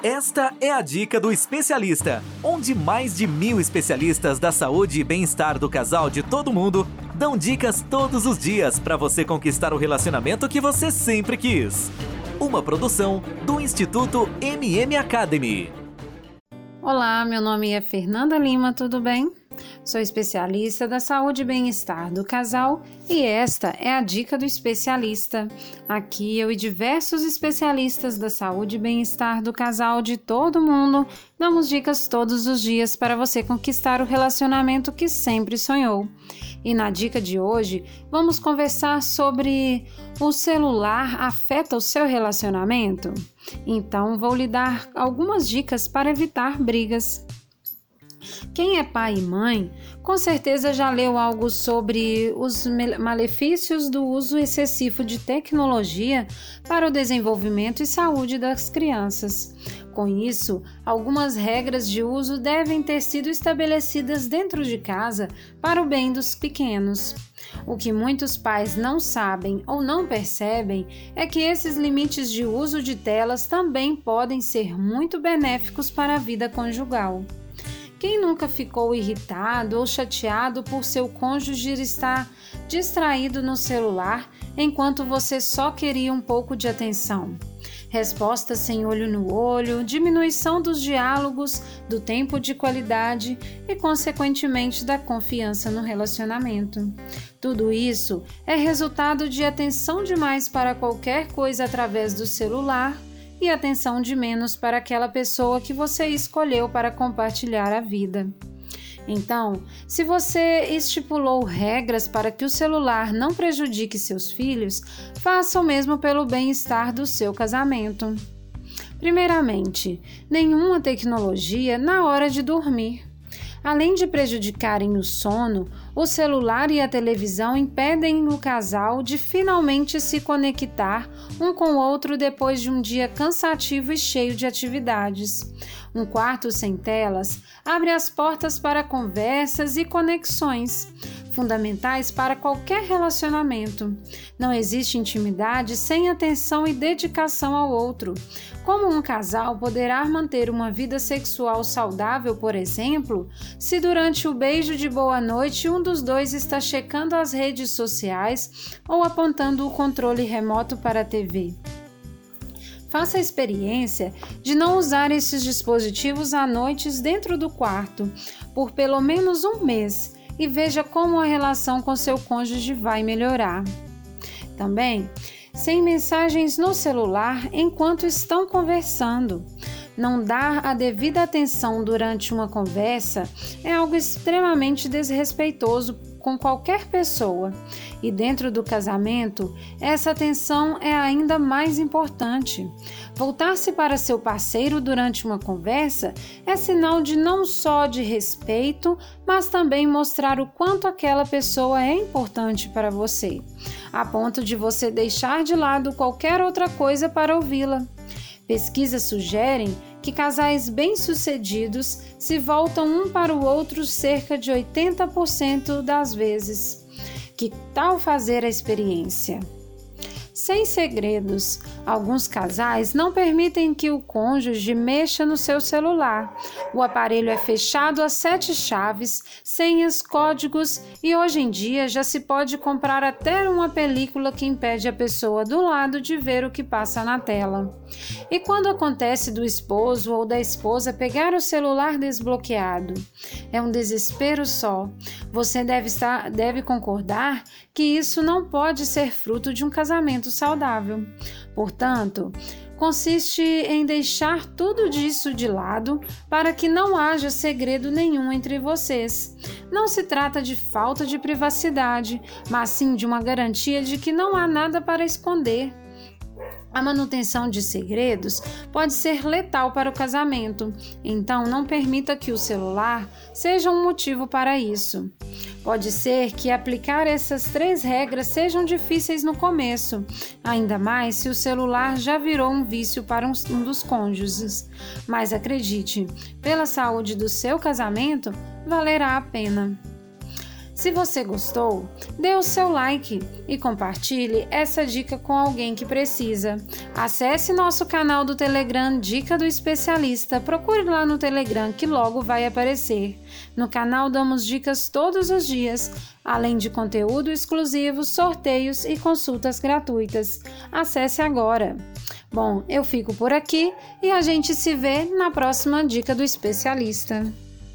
Esta é a dica do especialista, onde mais de mil especialistas da saúde e bem-estar do casal de todo mundo dão dicas todos os dias para você conquistar o relacionamento que você sempre quis. Uma produção do Instituto MM Academy. Olá, meu nome é Fernanda Lima, tudo bem? Sou especialista da saúde e bem-estar do casal e esta é a dica do especialista. Aqui eu e diversos especialistas da saúde e bem-estar do casal de todo mundo damos dicas todos os dias para você conquistar o relacionamento que sempre sonhou. E na dica de hoje, vamos conversar sobre o celular afeta o seu relacionamento? Então, vou lhe dar algumas dicas para evitar brigas. Quem é pai e mãe, com certeza já leu algo sobre os malefícios do uso excessivo de tecnologia para o desenvolvimento e saúde das crianças. Com isso, algumas regras de uso devem ter sido estabelecidas dentro de casa para o bem dos pequenos. O que muitos pais não sabem ou não percebem é que esses limites de uso de telas também podem ser muito benéficos para a vida conjugal. Quem nunca ficou irritado ou chateado por seu cônjuge estar distraído no celular enquanto você só queria um pouco de atenção? Respostas sem olho no olho, diminuição dos diálogos, do tempo de qualidade e, consequentemente, da confiança no relacionamento. Tudo isso é resultado de atenção demais para qualquer coisa através do celular e atenção de menos para aquela pessoa que você escolheu para compartilhar a vida. Então, se você estipulou regras para que o celular não prejudique seus filhos, faça o mesmo pelo bem-estar do seu casamento. Primeiramente, nenhuma tecnologia na hora de dormir. Além de prejudicarem o sono, o celular e a televisão impedem o casal de finalmente se conectar um com o outro depois de um dia cansativo e cheio de atividades. Um quarto sem telas abre as portas para conversas e conexões fundamentais para qualquer relacionamento. Não existe intimidade sem atenção e dedicação ao outro. Como um casal poderá manter uma vida sexual saudável, por exemplo, se durante o beijo de boa noite um dos dois está checando as redes sociais ou apontando o controle remoto para a TV? Faça a experiência de não usar esses dispositivos à noite dentro do quarto por pelo menos um mês e veja como a relação com seu cônjuge vai melhorar. Também, sem mensagens no celular enquanto estão conversando. Não dar a devida atenção durante uma conversa é algo extremamente desrespeitoso com qualquer pessoa. E dentro do casamento, essa atenção é ainda mais importante. Voltar-se para seu parceiro durante uma conversa é sinal de não só de respeito, mas também mostrar o quanto aquela pessoa é importante para você, a ponto de você deixar de lado qualquer outra coisa para ouvi-la. Pesquisas sugerem que casais bem-sucedidos se voltam um para o outro cerca de 80% das vezes. Que tal fazer a experiência? Sem segredos, alguns casais não permitem que o cônjuge mexa no seu celular. O aparelho é fechado a sete chaves, senhas, códigos e hoje em dia já se pode comprar até uma película que impede a pessoa do lado de ver o que passa na tela. E quando acontece do esposo ou da esposa pegar o celular desbloqueado? É um desespero só. Você deve, estar, deve concordar que isso não pode ser fruto de um casamento saudável. Portanto, consiste em deixar tudo disso de lado para que não haja segredo nenhum entre vocês. Não se trata de falta de privacidade, mas sim de uma garantia de que não há nada para esconder. A manutenção de segredos pode ser letal para o casamento, então não permita que o celular seja um motivo para isso. Pode ser que aplicar essas três regras sejam difíceis no começo, ainda mais se o celular já virou um vício para um dos cônjuges. Mas acredite, pela saúde do seu casamento, valerá a pena. Se você gostou, dê o seu like e compartilhe essa dica com alguém que precisa. Acesse nosso canal do Telegram Dica do Especialista. Procure lá no Telegram que logo vai aparecer. No canal damos dicas todos os dias, além de conteúdo exclusivo, sorteios e consultas gratuitas. Acesse agora. Bom, eu fico por aqui e a gente se vê na próxima dica do especialista.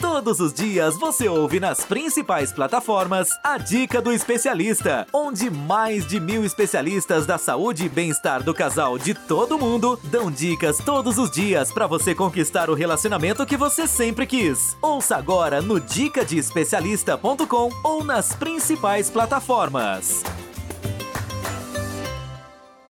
Todos os dias você ouve nas principais plataformas a Dica do Especialista, onde mais de mil especialistas da saúde e bem-estar do casal de todo mundo dão dicas todos os dias para você conquistar o relacionamento que você sempre quis. Ouça agora no dicadeespecialista.com ou nas principais plataformas.